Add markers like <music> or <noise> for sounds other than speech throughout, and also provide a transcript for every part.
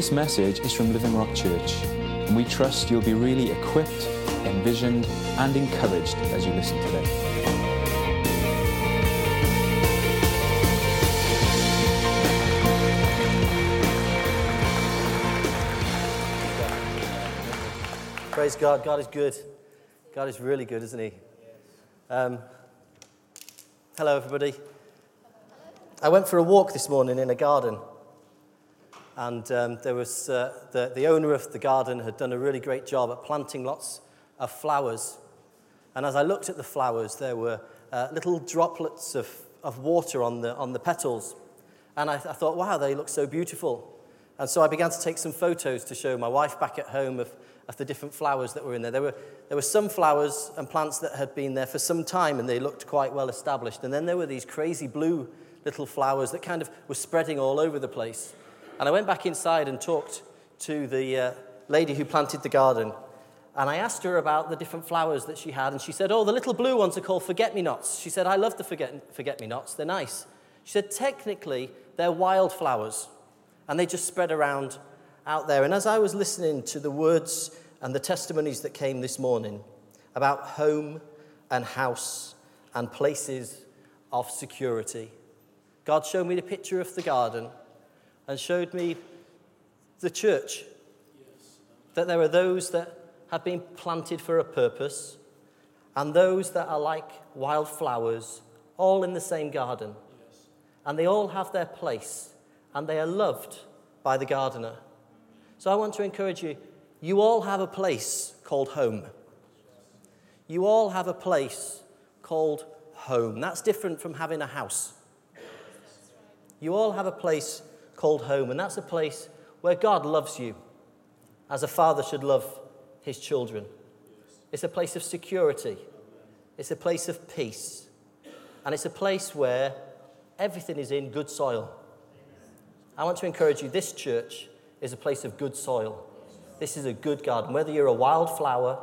This message is from Living Rock Church, and we trust you'll be really equipped, envisioned, and encouraged as you listen today. Praise God. God is good. God is really good, isn't He? Um, hello, everybody. I went for a walk this morning in a garden, and um, there was uh, the, the owner of the garden had done a really great job at planting lots of flowers. And as I looked at the flowers, there were uh, little droplets of, of water on the, on the petals. And I, I thought, wow, they look so beautiful. And so I began to take some photos to show my wife back at home of of the different flowers that were in there. There were, there were some flowers and plants that had been there for some time and they looked quite well established. And then there were these crazy blue little flowers that kind of were spreading all over the place. And I went back inside and talked to the uh, lady who planted the garden. And I asked her about the different flowers that she had. And she said, Oh, the little blue ones are called forget me nots. She said, I love the forget, me nots. They're nice. She said, Technically, they're wildflowers. And they just spread around out there. And as I was listening to the words and the testimonies that came this morning about home and house and places of security, God showed me the picture of the garden and showed me the church. That there are those that have been planted for a purpose and those that are like wildflowers, all in the same garden. And they all have their place and they are loved by the gardener. So I want to encourage you you all have a place called home. You all have a place called home. That's different from having a house. You all have a place called home, and that's a place where God loves you, as a father should love his children. It's a place of security, it's a place of peace, and it's a place where everything is in good soil. I want to encourage you this church is a place of good soil. This is a good garden. Whether you're a wildflower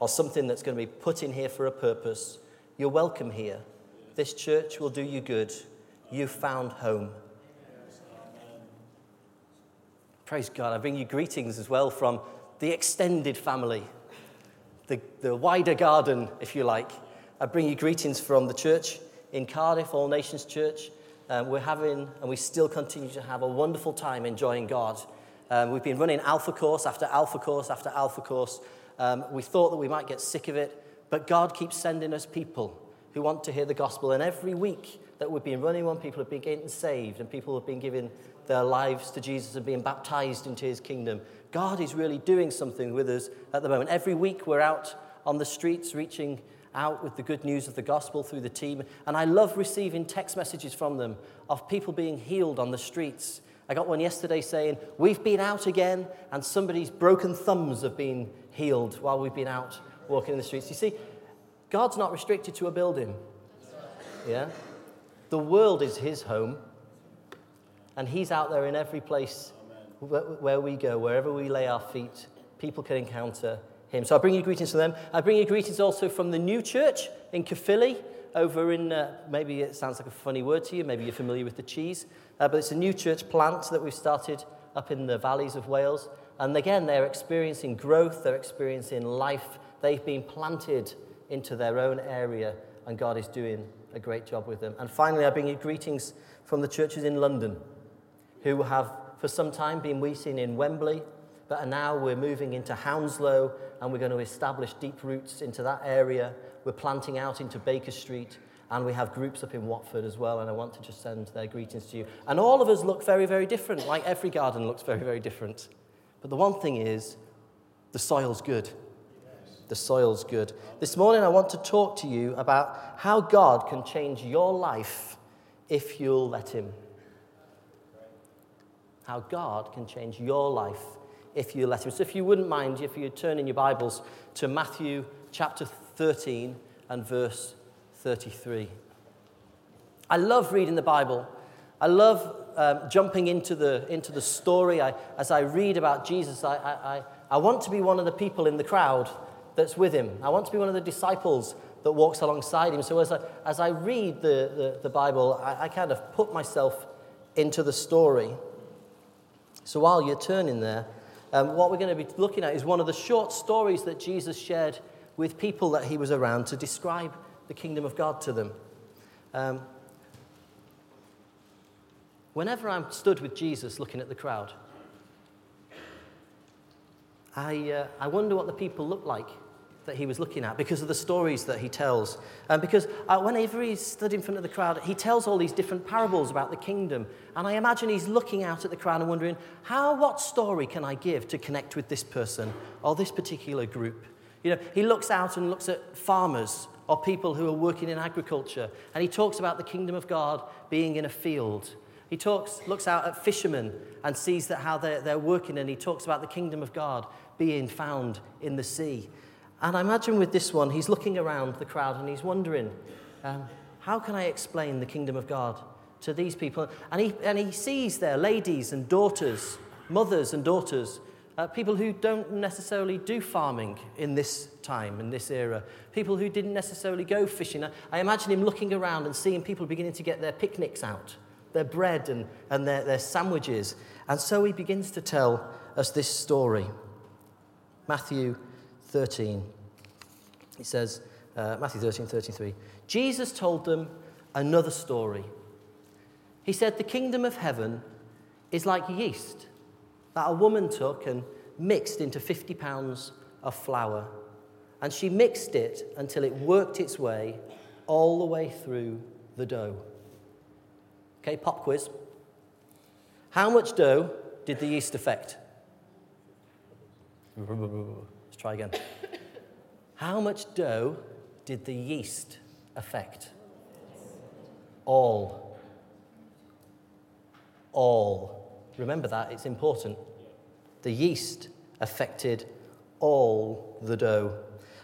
or something that's going to be put in here for a purpose, you're welcome here. This church will do you good. You've found home. Praise God. I bring you greetings as well from the extended family, the, the wider garden, if you like. I bring you greetings from the church in Cardiff, All Nations Church. Um, we're having, and we still continue to have a wonderful time enjoying God. Um, we've been running alpha course after alpha course after alpha course. Um, we thought that we might get sick of it, but God keeps sending us people who want to hear the gospel. And every week that we've been running one, people have been getting saved and people have been giving their lives to Jesus and being baptized into his kingdom. God is really doing something with us at the moment. Every week we're out on the streets reaching out with the good news of the gospel through the team. And I love receiving text messages from them of people being healed on the streets. I got one yesterday saying, We've been out again, and somebody's broken thumbs have been healed while we've been out walking in the streets. You see, God's not restricted to a building. Yeah? The world is his home, and he's out there in every place where we go, wherever we lay our feet, people can encounter him. So I bring you greetings from them. I bring you greetings also from the new church in Caerphilly, over in, uh, maybe it sounds like a funny word to you, maybe you're familiar with the cheese, uh, but it's a new church plant that we've started up in the valleys of Wales. And again, they're experiencing growth, they're experiencing life. They've been planted into their own area, and God is doing a great job with them. And finally, I bring you greetings from the churches in London who have for some time been meeting in Wembley, but are now we're moving into Hounslow and we're going to establish deep roots into that area. We're planting out into Baker Street and we have groups up in Watford as well, and I want to just send their greetings to you. And all of us look very, very different, like every garden looks very, very different. But the one thing is, the soil's good. The soil's good. This morning, I want to talk to you about how God can change your life if you'll let Him. How God can change your life if you let Him. So, if you wouldn't mind, if you turn in your Bibles to Matthew chapter 13 and verse 33. I love reading the Bible. I love um, jumping into the, into the story. I, as I read about Jesus, I, I, I want to be one of the people in the crowd that's with him. I want to be one of the disciples that walks alongside him. So as I, as I read the, the, the Bible, I, I kind of put myself into the story. So while you're turning there, um, what we're going to be looking at is one of the short stories that Jesus shared with people that he was around to describe the kingdom of God to them. Um, whenever I'm stood with Jesus looking at the crowd, I, uh, I wonder what the people look like that he was looking at because of the stories that he tells. And because uh, whenever he's stood in front of the crowd, he tells all these different parables about the kingdom. And I imagine he's looking out at the crowd and wondering, how, what story can I give to connect with this person or this particular group? You know, he looks out and looks at farmers or people who are working in agriculture, and he talks about the kingdom of God being in a field. He talks, looks out at fishermen and sees that how they're, they're working, and he talks about the kingdom of God being found in the sea. And I imagine with this one, he's looking around the crowd and he's wondering, um, how can I explain the kingdom of God to these people? And he, and he sees there ladies and daughters, mothers and daughters, uh, people who don't necessarily do farming in this time, in this era, people who didn't necessarily go fishing. I, I imagine him looking around and seeing people beginning to get their picnics out, their bread and, and their, their sandwiches. And so he begins to tell us this story. Matthew 13. It says, uh, Matthew 13, 33. Jesus told them another story. He said, The kingdom of heaven is like yeast that a woman took and mixed into 50 pounds of flour. And she mixed it until it worked its way all the way through the dough. Okay, pop quiz. How much dough did the yeast affect? <laughs> Try again. How much dough did the yeast affect? All. All. Remember that, it's important. The yeast affected all the dough.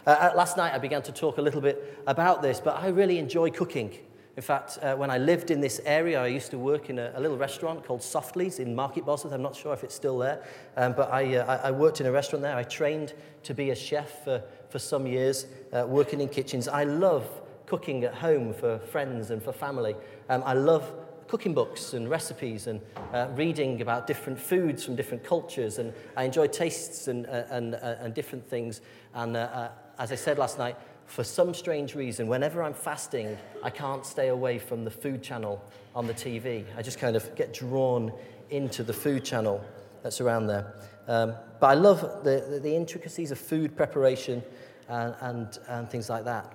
Uh, uh last night I began to talk a little bit about this, but I really enjoy cooking. In fact, uh, when I lived in this area, I used to work in a, a little restaurant called Softly's in Market Bosworth. I'm not sure if it's still there, um, but I, uh, I worked in a restaurant there. I trained to be a chef for, for some years, uh, working in kitchens. I love cooking at home for friends and for family. Um, I love cooking books and recipes and uh, reading about different foods from different cultures and I enjoy tastes and, uh, and, uh, and different things and uh, uh, as I said last night for some strange reason, whenever I'm fasting, I can't stay away from the food channel on the TV. I just kind of get drawn into the food channel that's around there. Um, but I love the, the, the, intricacies of food preparation and, and, and things like that.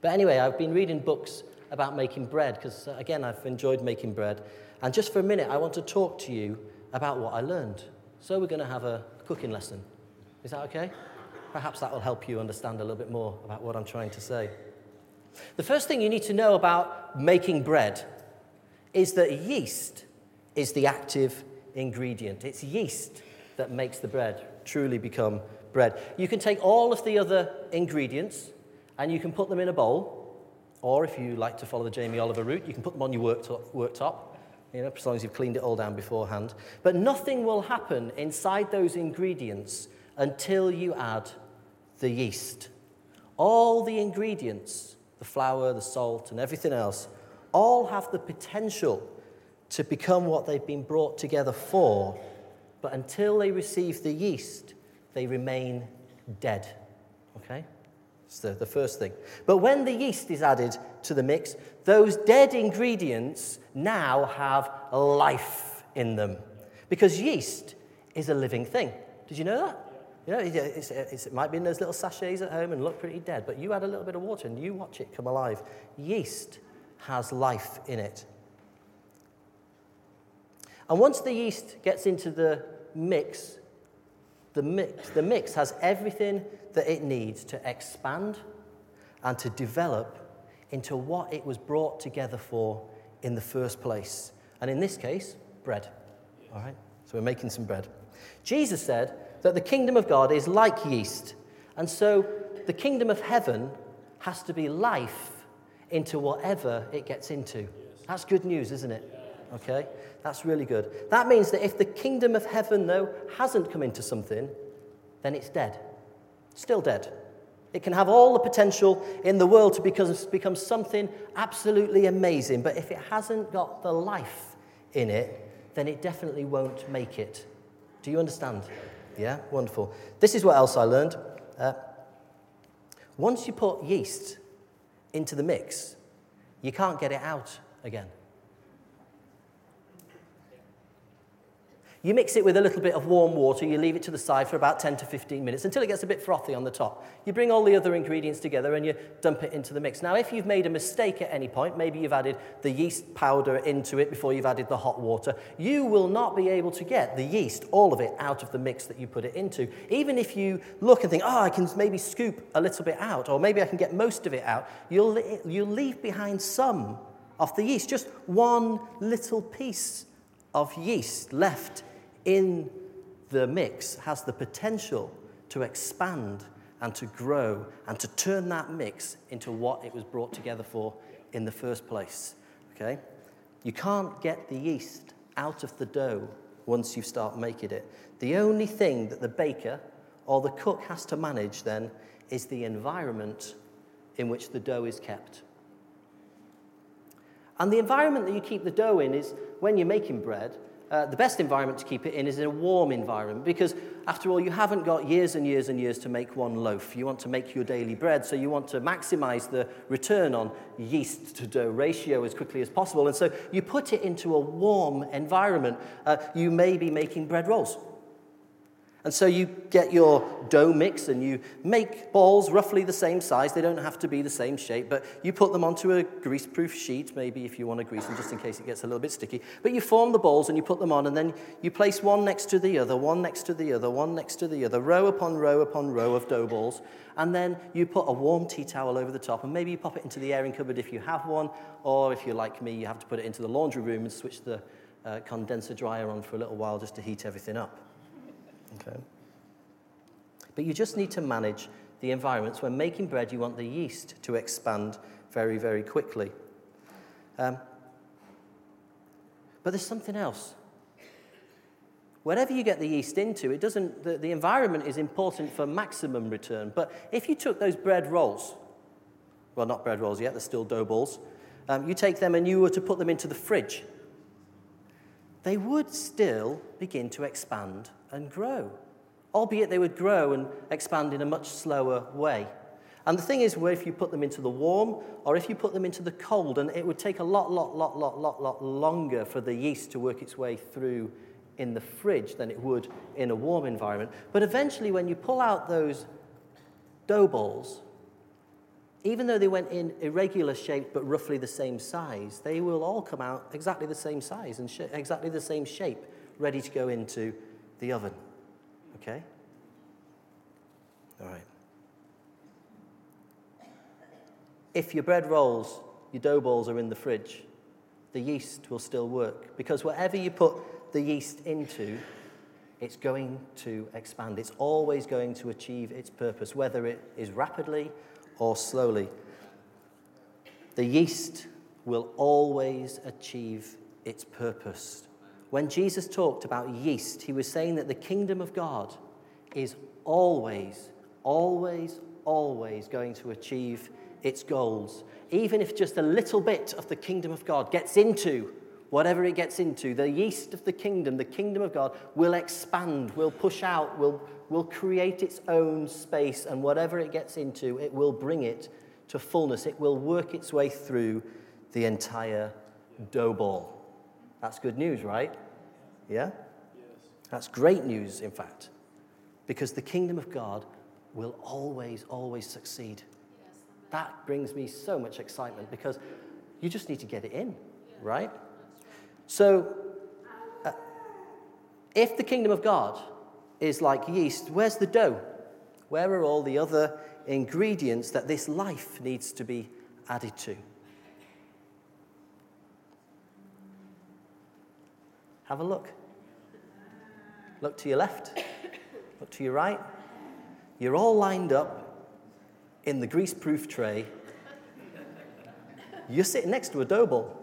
But anyway, I've been reading books about making bread because, uh, again, I've enjoyed making bread. And just for a minute, I want to talk to you about what I learned. So we're going to have a cooking lesson. Is that okay? Perhaps that will help you understand a little bit more about what I'm trying to say. The first thing you need to know about making bread is that yeast is the active ingredient. It's yeast that makes the bread truly become bread. You can take all of the other ingredients and you can put them in a bowl, or if you like to follow the Jamie Oliver route, you can put them on your worktop, worktop you know, as long as you've cleaned it all down beforehand. But nothing will happen inside those ingredients until you add the yeast. All the ingredients, the flour, the salt, and everything else, all have the potential to become what they've been brought together for, but until they receive the yeast, they remain dead. Okay? That's the, the first thing. But when the yeast is added to the mix, those dead ingredients now have life in them. Because yeast is a living thing. Did you know that? You know, it's, it's, it might be in those little sachets at home and look pretty dead, but you add a little bit of water and you watch it come alive. Yeast has life in it. And once the yeast gets into the mix, the mix, the mix has everything that it needs to expand and to develop into what it was brought together for in the first place. And in this case, bread. All right? So we're making some bread. Jesus said that the kingdom of God is like yeast. And so the kingdom of heaven has to be life into whatever it gets into. That's good news, isn't it? Okay? That's really good. That means that if the kingdom of heaven, though, hasn't come into something, then it's dead. Still dead. It can have all the potential in the world to become, become something absolutely amazing, but if it hasn't got the life in it, then it definitely won't make it. Do you understand? Yeah, wonderful. This is what else I learned. Uh, once you put yeast into the mix, you can't get it out again. You mix it with a little bit of warm water, you leave it to the side for about 10 to 15 minutes until it gets a bit frothy on the top. You bring all the other ingredients together and you dump it into the mix. Now, if you've made a mistake at any point, maybe you've added the yeast powder into it before you've added the hot water, you will not be able to get the yeast, all of it, out of the mix that you put it into. Even if you look and think, oh, I can maybe scoop a little bit out, or maybe I can get most of it out, you'll, you'll leave behind some of the yeast, just one little piece of yeast left in the mix has the potential to expand and to grow and to turn that mix into what it was brought together for in the first place. Okay? You can't get the yeast out of the dough once you start making it. The only thing that the baker or the cook has to manage then is the environment in which the dough is kept. And the environment that you keep the dough in is when you're making bread, uh, the best environment to keep it in is in a warm environment because, after all, you haven't got years and years and years to make one loaf. You want to make your daily bread, so you want to maximize the return on yeast to dough ratio as quickly as possible. And so you put it into a warm environment. Uh, you may be making bread rolls. And so you get your dough mix and you make balls roughly the same size. They don't have to be the same shape, but you put them onto a grease-proof sheet, maybe if you want to grease them just in case it gets a little bit sticky. But you form the balls and you put them on, and then you place one next to the other, one next to the other, one next to the other, row upon row upon row of dough balls. And then you put a warm tea towel over the top, and maybe you pop it into the airing cupboard if you have one, or if you're like me, you have to put it into the laundry room and switch the uh, condenser dryer on for a little while just to heat everything up. Okay. But you just need to manage the environments. When making bread, you want the yeast to expand very, very quickly. Um, but there's something else. Whatever you get the yeast into, it doesn't, the, the environment is important for maximum return. But if you took those bread rolls, well, not bread rolls yet, they're still dough balls, um, you take them and you were to put them into the fridge, they would still begin to expand and grow albeit they would grow and expand in a much slower way. And the thing is, where if you put them into the warm or if you put them into the cold, and it would take a lot, lot, lot, lot, lot, lot longer for the yeast to work its way through in the fridge than it would in a warm environment. But eventually, when you pull out those dough balls, even though they went in irregular shape but roughly the same size, they will all come out exactly the same size and sh- exactly the same shape, ready to go into the oven. Okay? All right. If your bread rolls, your dough balls are in the fridge, the yeast will still work because whatever you put the yeast into, it's going to expand. It's always going to achieve its purpose, whether it is rapidly or slowly. The yeast will always achieve its purpose. When Jesus talked about yeast, he was saying that the kingdom of God is always, always, always going to achieve its goals. Even if just a little bit of the kingdom of God gets into whatever it gets into, the yeast of the kingdom, the kingdom of God, will expand, will push out, will, will create its own space, and whatever it gets into, it will bring it to fullness. It will work its way through the entire dough ball. That's good news, right? Yeah? That's great news, in fact, because the kingdom of God will always, always succeed. That brings me so much excitement because you just need to get it in, right? So, uh, if the kingdom of God is like yeast, where's the dough? Where are all the other ingredients that this life needs to be added to? Have a look. Look to your left, look to your right. You're all lined up in the grease proof tray. You're sitting next to a dough ball.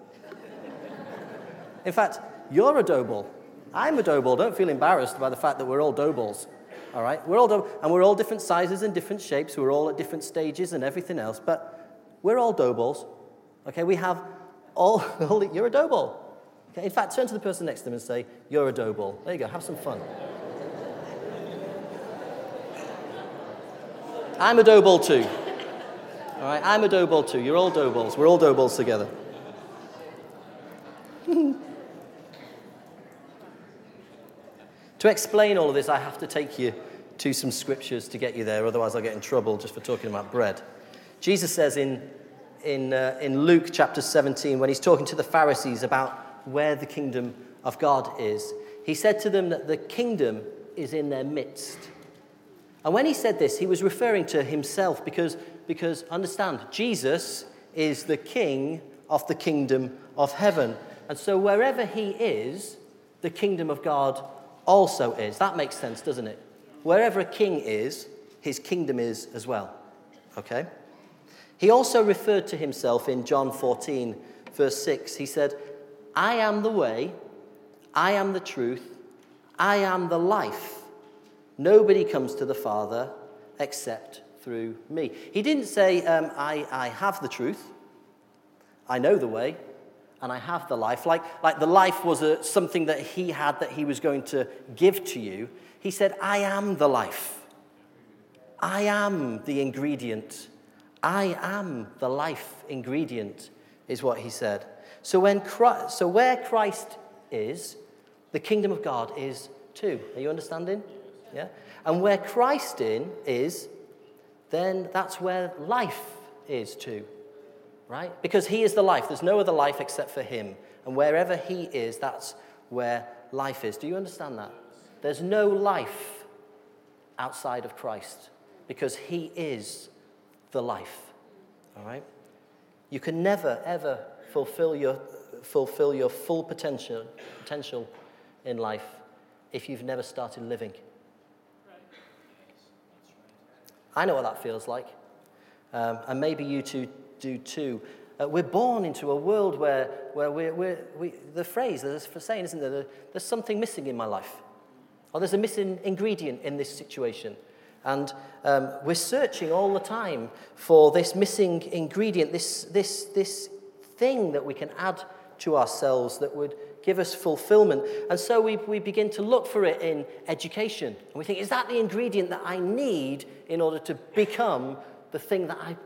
In fact, you're a ball. I'm a ball. Don't feel embarrassed by the fact that we're all dough balls. All right? We're all dough, and we're all different sizes and different shapes. We're all at different stages and everything else. But we're all dough balls. Okay? We have all, <laughs> you're a ball. Okay? In fact, turn to the person next to them and say, You're a ball. There you go, have some fun. I'm a dough ball too. All right, I'm a dough ball too. You're all dough balls. We're all dough balls together. <laughs> to explain all of this, I have to take you to some scriptures to get you there, otherwise, I'll get in trouble just for talking about bread. Jesus says in, in, uh, in Luke chapter 17, when he's talking to the Pharisees about where the kingdom of God is, he said to them that the kingdom is in their midst. And when he said this, he was referring to himself because, because understand, Jesus is the king of the kingdom of heaven. And so wherever he is, the kingdom of God also is. That makes sense, doesn't it? Wherever a king is, his kingdom is as well. Okay? He also referred to himself in John 14, verse 6. He said, I am the way, I am the truth, I am the life. Nobody comes to the Father except through me. He didn't say, um, I, I have the truth, I know the way, and I have the life. Like, like the life was a, something that he had that he was going to give to you. He said, I am the life. I am the ingredient. I am the life ingredient, is what he said. So, when Christ, so where Christ is, the kingdom of God is too. Are you understanding? Yeah? And where Christ in is, then that's where life is too. Right? Because he is the life. There's no other life except for him. And wherever he is, that's where life is. Do you understand that? There's no life outside of Christ because he is the life. All right? You can never, ever fulfill your, fulfill your full potential, potential in life if you've never started living. I know what that feels like. Um, and maybe you two do too. Uh, we're born into a world where, where we're, we're, we, the phrase, there's a saying, isn't there? There's something missing in my life. Or there's a missing ingredient in this situation. And um, we're searching all the time for this missing ingredient, this, this, this thing that we can add to ourselves that would give us fulfillment. And so we, we begin to look for it in education. And we think, is that the ingredient that I need in order to become the thing that I've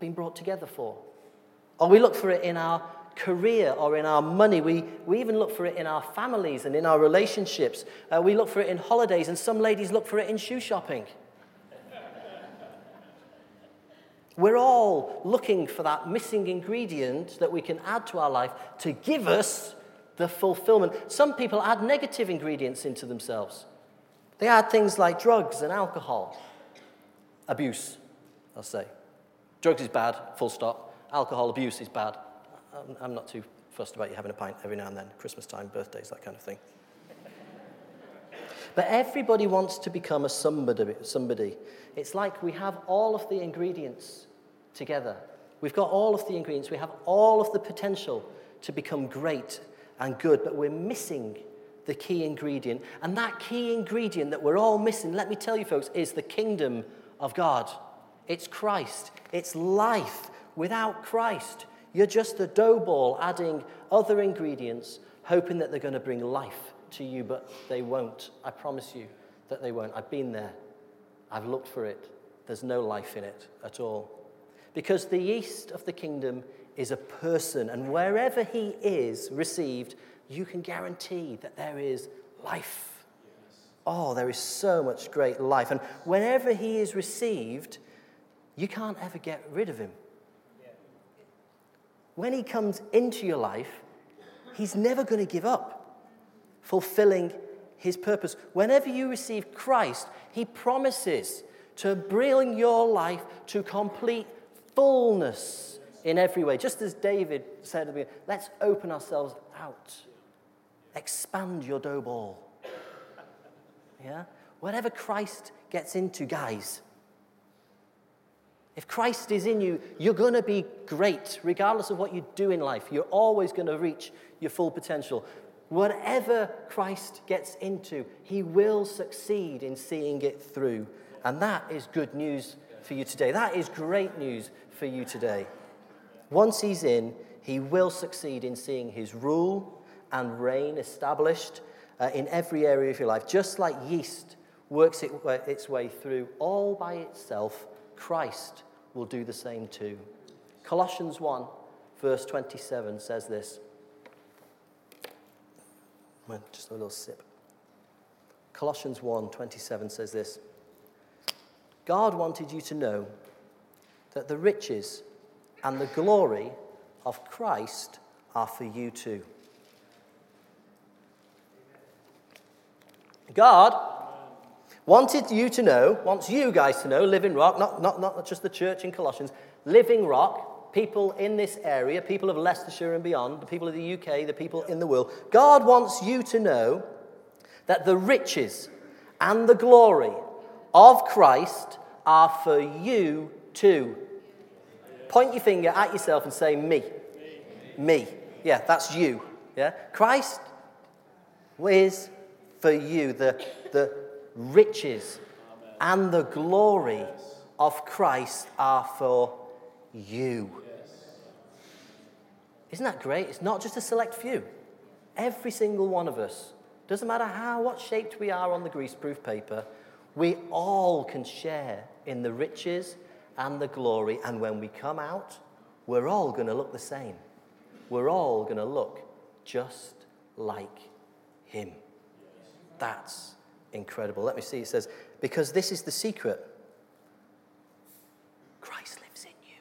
been brought together for? Or we look for it in our career or in our money. We, we even look for it in our families and in our relationships. Uh, we look for it in holidays, and some ladies look for it in shoe shopping. We're all looking for that missing ingredient that we can add to our life to give us the fulfillment. Some people add negative ingredients into themselves. They add things like drugs and alcohol, abuse, I'll say. Drugs is bad, full stop. Alcohol abuse is bad. I'm not too fussed about you having a pint every now and then, Christmas time, birthdays, that kind of thing. But everybody wants to become a somebody, somebody. It's like we have all of the ingredients together. We've got all of the ingredients. We have all of the potential to become great and good, but we're missing the key ingredient. And that key ingredient that we're all missing, let me tell you, folks, is the kingdom of God. It's Christ, it's life. Without Christ, you're just a dough ball adding other ingredients, hoping that they're going to bring life to you, but they won't. I promise you that they won't. I've been there, I've looked for it. There's no life in it at all. Because the yeast of the kingdom is a person, and wherever he is received, you can guarantee that there is life. Oh, there is so much great life. And whenever he is received, you can't ever get rid of him. When he comes into your life, he's never going to give up fulfilling his purpose. Whenever you receive Christ, he promises to bring your life to complete fullness in every way. Just as David said to me, let's open ourselves out. Expand your dough ball. Yeah? Whatever Christ gets into, guys, if Christ is in you, you're going to be great, regardless of what you do in life. You're always going to reach your full potential. Whatever Christ gets into, he will succeed in seeing it through. And that is good news for you today. That is great news for you today. Once he's in, he will succeed in seeing his rule and reign established uh, in every area of your life. Just like yeast works it, uh, its way through all by itself, Christ will do the same too. Colossians 1, verse 27 says this. Just a little sip. Colossians 1 27 says this God wanted you to know that the riches and the glory of Christ are for you too. God wanted you to know, wants you guys to know, Living Rock, not, not, not just the church in Colossians, Living Rock, people in this area, people of Leicestershire and beyond, the people of the UK, the people in the world. God wants you to know that the riches and the glory of Christ are for you too. Point your finger at yourself and say, Me. Me. Yeah, that's you. Yeah? Christ is for you. The, the riches and the glory of Christ are for you. Isn't that great? It's not just a select few. Every single one of us, doesn't matter how what shaped we are on the greaseproof paper, we all can share in the riches and the glory. And when we come out, we're all going to look the same. We're all going to look just like Him. That's incredible. Let me see. It says, because this is the secret Christ lives in you.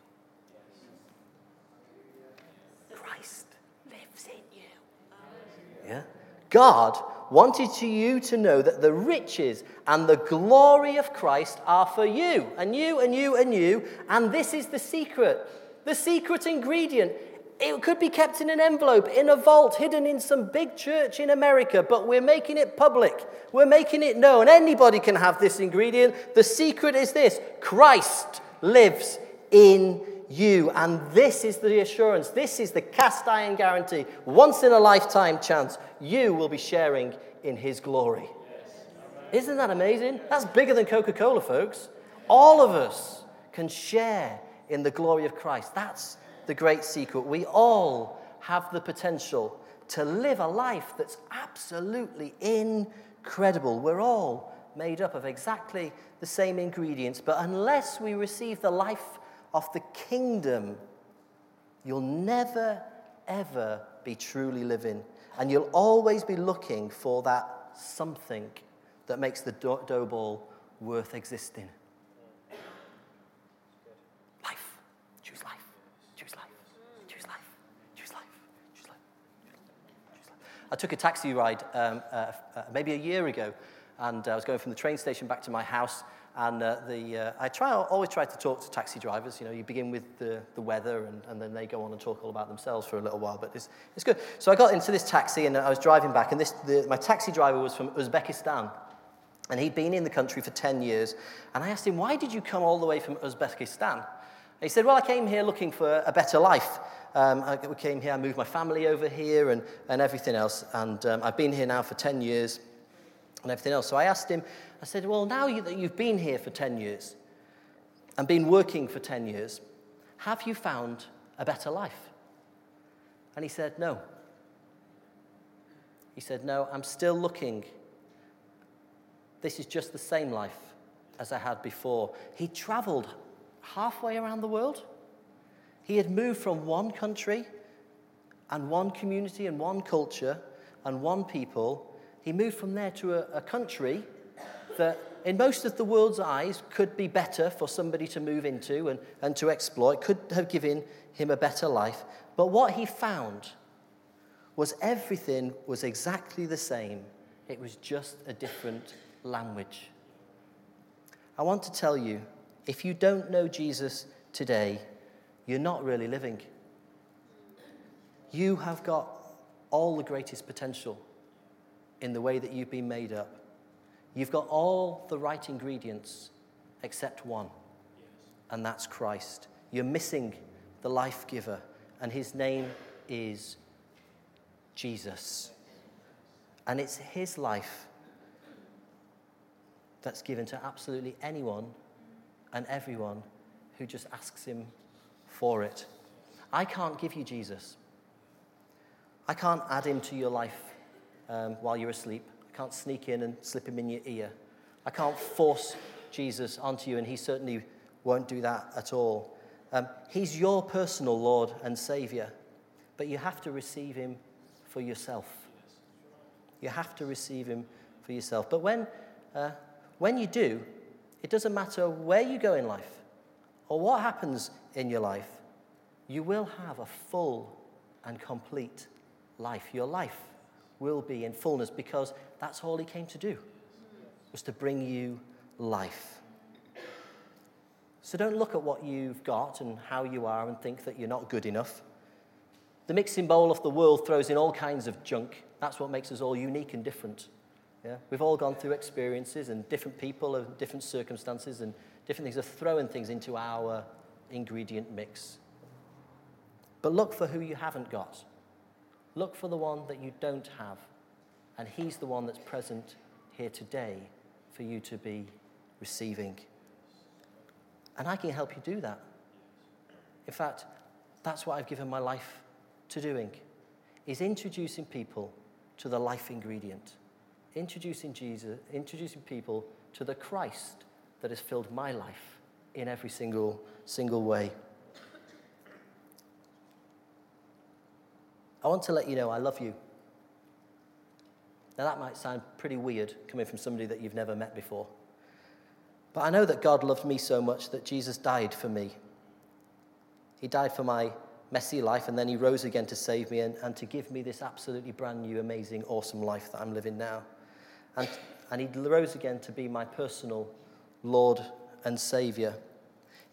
Christ lives in you. Yeah? God wanted you to know that the riches and the glory of Christ are for you, and you, and you, and you. And this is the secret. The secret ingredient it could be kept in an envelope, in a vault, hidden in some big church in America, but we're making it public. We're making it known. Anybody can have this ingredient. The secret is this Christ lives in you. And this is the assurance. This is the cast iron guarantee. Once in a lifetime chance, you will be sharing in his glory. Isn't that amazing? That's bigger than Coca Cola, folks. All of us can share in the glory of Christ. That's the great secret. We all have the potential to live a life that's absolutely incredible. We're all made up of exactly the same ingredients, but unless we receive the life of the kingdom, you'll never, ever be truly living. And you'll always be looking for that something that makes the dough ball worth existing. I took a taxi ride um, uh, uh, maybe a year ago, and uh, I was going from the train station back to my house. And uh, the, uh, I try, always try to talk to taxi drivers. You know, you begin with the, the weather, and, and then they go on and talk all about themselves for a little while. But it's, it's good. So I got into this taxi, and I was driving back, and this, the, my taxi driver was from Uzbekistan. And he'd been in the country for 10 years. And I asked him, Why did you come all the way from Uzbekistan? He said, Well, I came here looking for a better life. Um, I came here, I moved my family over here and, and everything else. And um, I've been here now for 10 years and everything else. So I asked him, I said, Well, now you, that you've been here for 10 years and been working for 10 years, have you found a better life? And he said, No. He said, No, I'm still looking. This is just the same life as I had before. He traveled halfway around the world. He had moved from one country and one community and one culture and one people. He moved from there to a, a country that, in most of the world's eyes, could be better for somebody to move into and, and to exploit, could have given him a better life. But what he found was everything was exactly the same. It was just a different language. I want to tell you if you don't know Jesus today, you're not really living. You have got all the greatest potential in the way that you've been made up. You've got all the right ingredients except one, and that's Christ. You're missing the life giver, and his name is Jesus. And it's his life that's given to absolutely anyone and everyone who just asks him for it. I can't give you Jesus. I can't add him to your life um, while you're asleep. I can't sneak in and slip him in your ear. I can't force Jesus onto you, and he certainly won't do that at all. Um, he's your personal Lord and Savior, but you have to receive him for yourself. You have to receive him for yourself. But when, uh, when you do, it doesn't matter where you go in life or what happens in your life, you will have a full and complete life. Your life will be in fullness because that's all he came to do, was to bring you life. So don't look at what you've got and how you are and think that you're not good enough. The mixing bowl of the world throws in all kinds of junk. That's what makes us all unique and different. Yeah? We've all gone through experiences, and different people and different circumstances and different things are throwing things into our ingredient mix. But look for who you haven't got. Look for the one that you don't have. And He's the one that's present here today for you to be receiving. And I can help you do that. In fact, that's what I've given my life to doing, is introducing people to the life ingredient. Introducing Jesus, introducing people to the Christ that has filled my life in every single, single way. I want to let you know I love you. Now, that might sound pretty weird coming from somebody that you've never met before. But I know that God loved me so much that Jesus died for me. He died for my messy life, and then He rose again to save me and, and to give me this absolutely brand new, amazing, awesome life that I'm living now. And, and He rose again to be my personal Lord and Savior.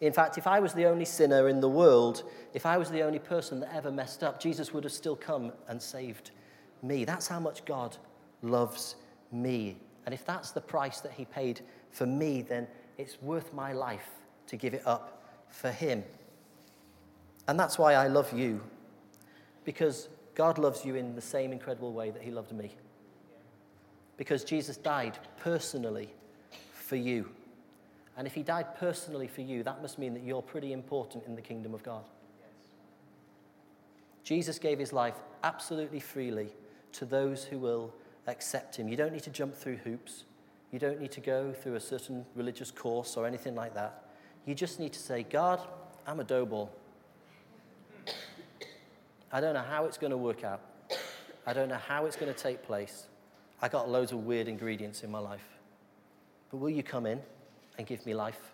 In fact, if I was the only sinner in the world, if I was the only person that ever messed up, Jesus would have still come and saved me. That's how much God loves me. And if that's the price that He paid for me, then it's worth my life to give it up for Him. And that's why I love you, because God loves you in the same incredible way that He loved me. Because Jesus died personally for you. And if he died personally for you, that must mean that you're pretty important in the kingdom of God. Jesus gave his life absolutely freely to those who will accept him. You don't need to jump through hoops. You don't need to go through a certain religious course or anything like that. You just need to say, God, I'm a dough ball. I don't know how it's going to work out. I don't know how it's going to take place. I got loads of weird ingredients in my life. But will you come in? and give me life.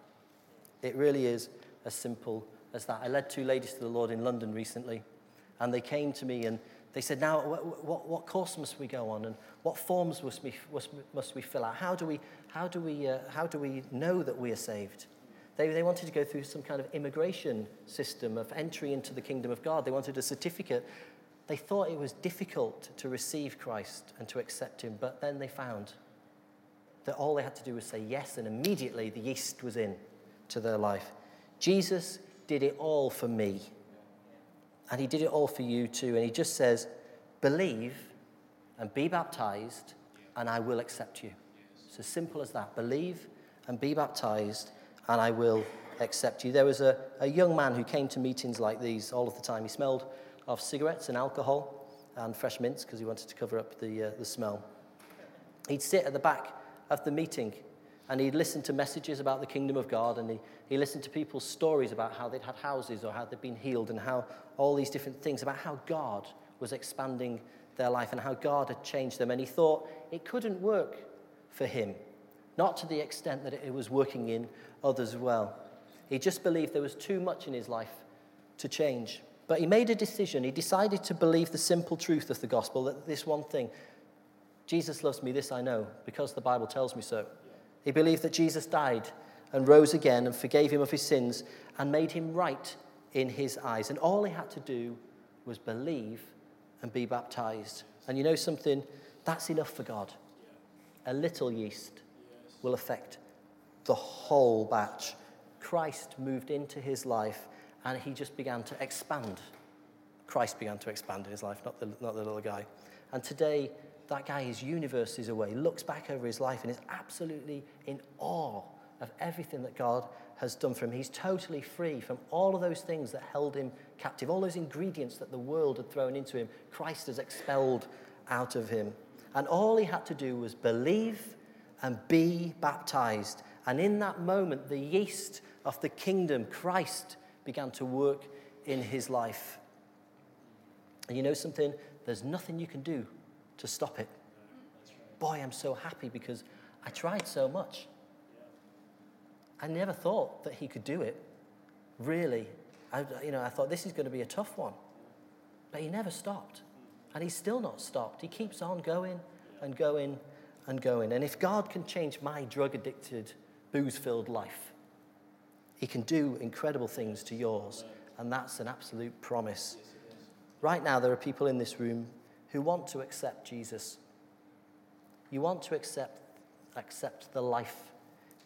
It really is as simple as that. I led two ladies to the Lord in London recently, and they came to me and they said, Now, what, what, what course must we go on, and what forms must we, must we fill out? How do we, how do we, uh, how do we know that we are saved? They, they wanted to go through some kind of immigration system of entry into the kingdom of God. They wanted a certificate. They thought it was difficult to receive Christ and to accept Him, but then they found that all they had to do was say yes, and immediately the yeast was in to their life. Jesus did it all for me. And he did it all for you too. And he just says, believe and be baptized, and I will accept you. It's as simple as that. Believe and be baptized, and I will accept you. There was a, a young man who came to meetings like these all of the time. He smelled of cigarettes and alcohol and fresh mints because he wanted to cover up the, uh, the smell. He'd sit at the back of the meeting. And he'd listen to messages about the kingdom of God, and he, he listened to people's stories about how they'd had houses or how they'd been healed, and how all these different things about how God was expanding their life and how God had changed them. And he thought it couldn't work for him, not to the extent that it was working in others well. He just believed there was too much in his life to change. But he made a decision. He decided to believe the simple truth of the gospel that this one thing Jesus loves me, this I know, because the Bible tells me so. He believed that Jesus died and rose again and forgave him of his sins and made him right in his eyes. And all he had to do was believe and be baptized. And you know something? That's enough for God. A little yeast will affect the whole batch. Christ moved into his life and he just began to expand. Christ began to expand in his life, not the, not the little guy. And today, that guy is universes away, looks back over his life and is absolutely in awe of everything that God has done for him. He's totally free from all of those things that held him captive, all those ingredients that the world had thrown into him. Christ has expelled out of him. And all he had to do was believe and be baptized. And in that moment, the yeast of the kingdom, Christ, began to work in his life. And you know something? There's nothing you can do to stop it. Boy, I'm so happy because I tried so much. I never thought that he could do it. Really. I, you know, I thought this is going to be a tough one. But he never stopped. And he's still not stopped. He keeps on going and going and going. And if God can change my drug addicted, booze filled life, he can do incredible things to yours. And that's an absolute promise. Right now, there are people in this room who want to accept Jesus. You want to accept, accept the life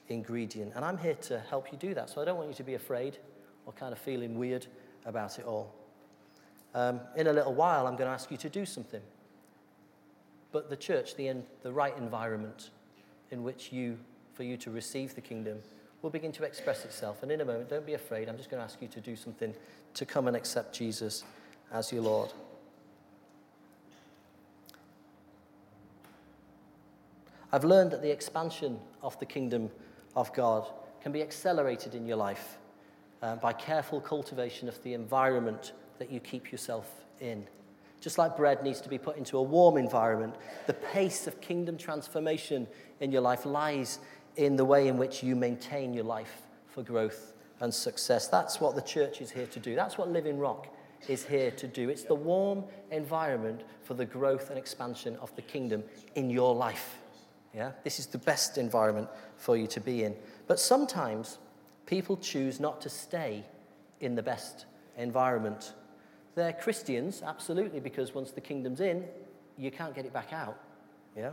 ingredient. And I'm here to help you do that. So I don't want you to be afraid or kind of feeling weird about it all. Um, in a little while, I'm going to ask you to do something. But the church, the, in, the right environment in which you, for you to receive the kingdom, will begin to express itself. And in a moment, don't be afraid. I'm just going to ask you to do something to come and accept Jesus as your Lord. I've learned that the expansion of the kingdom of God can be accelerated in your life uh, by careful cultivation of the environment that you keep yourself in. Just like bread needs to be put into a warm environment, the pace of kingdom transformation in your life lies in the way in which you maintain your life for growth and success. That's what the church is here to do. That's what Living Rock is here to do. It's the warm environment for the growth and expansion of the kingdom in your life. Yeah? This is the best environment for you to be in. But sometimes people choose not to stay in the best environment. They're Christians, absolutely, because once the kingdom's in, you can't get it back out. Yeah?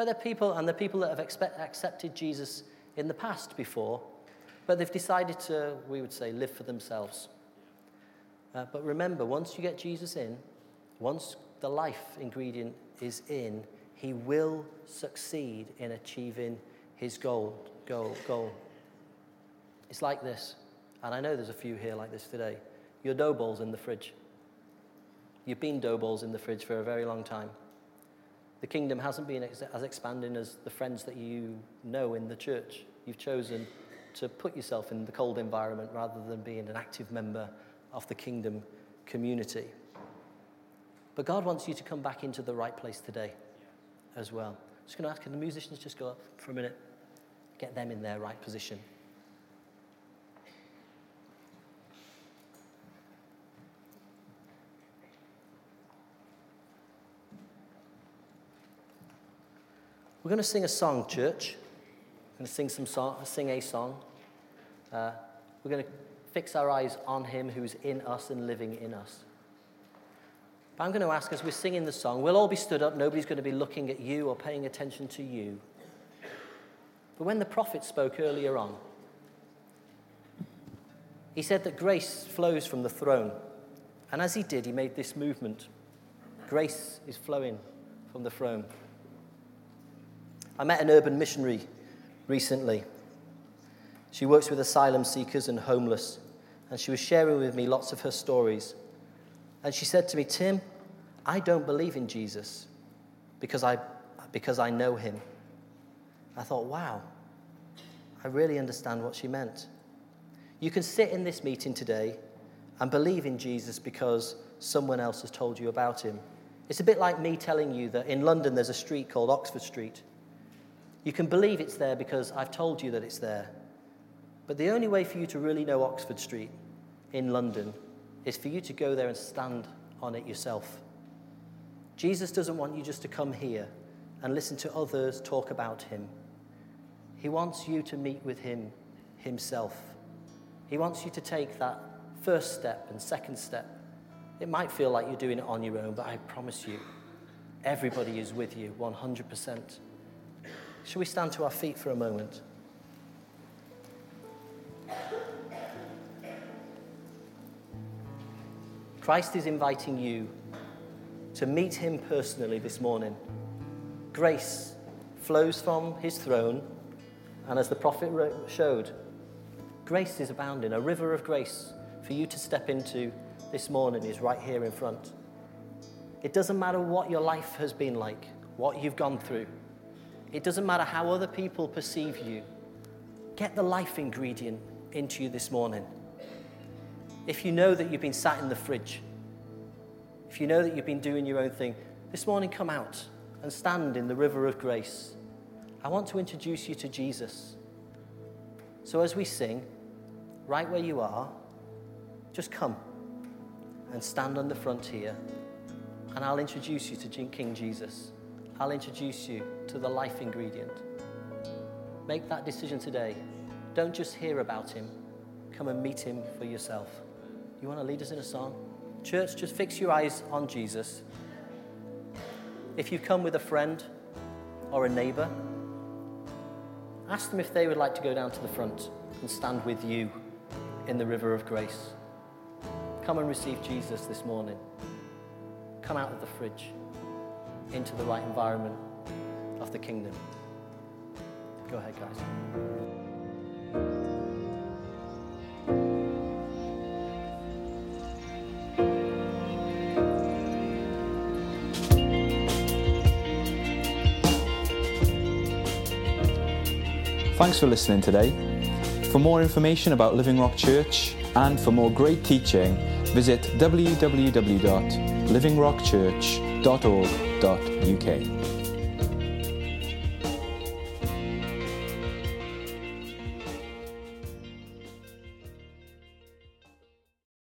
But they're people, and they're people that have accepted Jesus in the past before, but they've decided to, we would say, live for themselves. Uh, but remember, once you get Jesus in, once the life ingredient is in, he will succeed in achieving his goal. goal, goal. It's like this, and I know there's a few here like this today. Your dough balls in the fridge. You've been dough balls in the fridge for a very long time. The kingdom hasn't been ex- as expanding as the friends that you know in the church. You've chosen to put yourself in the cold environment rather than being an active member of the kingdom community. But God wants you to come back into the right place today as well. I'm just going to ask, can the musicians just go up for a minute? Get them in their right position. We're going to sing a song, church. We're going to sing some song, sing a song. Uh, we're going to fix our eyes on Him who's in us and living in us. But I'm going to ask as we're singing the song, we'll all be stood up. Nobody's going to be looking at you or paying attention to you. But when the prophet spoke earlier on, he said that grace flows from the throne. And as he did, he made this movement grace is flowing from the throne. I met an urban missionary recently. She works with asylum seekers and homeless, and she was sharing with me lots of her stories. And she said to me, Tim, I don't believe in Jesus because I, because I know him. I thought, wow, I really understand what she meant. You can sit in this meeting today and believe in Jesus because someone else has told you about him. It's a bit like me telling you that in London there's a street called Oxford Street. You can believe it's there because I've told you that it's there. But the only way for you to really know Oxford Street in London is for you to go there and stand on it yourself. Jesus doesn't want you just to come here and listen to others talk about him. He wants you to meet with him himself. He wants you to take that first step and second step. It might feel like you're doing it on your own, but I promise you, everybody is with you 100%. Shall we stand to our feet for a moment? Christ is inviting you to meet him personally this morning. Grace flows from his throne, and as the prophet showed, Grace is abounding. A river of grace for you to step into this morning is right here in front. It doesn't matter what your life has been like, what you've gone through. It doesn't matter how other people perceive you. Get the life ingredient into you this morning. If you know that you've been sat in the fridge, if you know that you've been doing your own thing, this morning come out and stand in the river of grace. I want to introduce you to Jesus. So as we sing, right where you are, just come and stand on the frontier, and I'll introduce you to King Jesus. I'll introduce you to the life ingredient. Make that decision today. Don't just hear about him, come and meet him for yourself. You want to lead us in a song? Church, just fix your eyes on Jesus. If you come with a friend or a neighbor, ask them if they would like to go down to the front and stand with you in the river of grace. Come and receive Jesus this morning. Come out of the fridge into the right environment of the kingdom. Go ahead, guys. Thanks for listening today. For more information about Living Rock Church and for more great teaching, visit www.livingrockchurch.org.uk.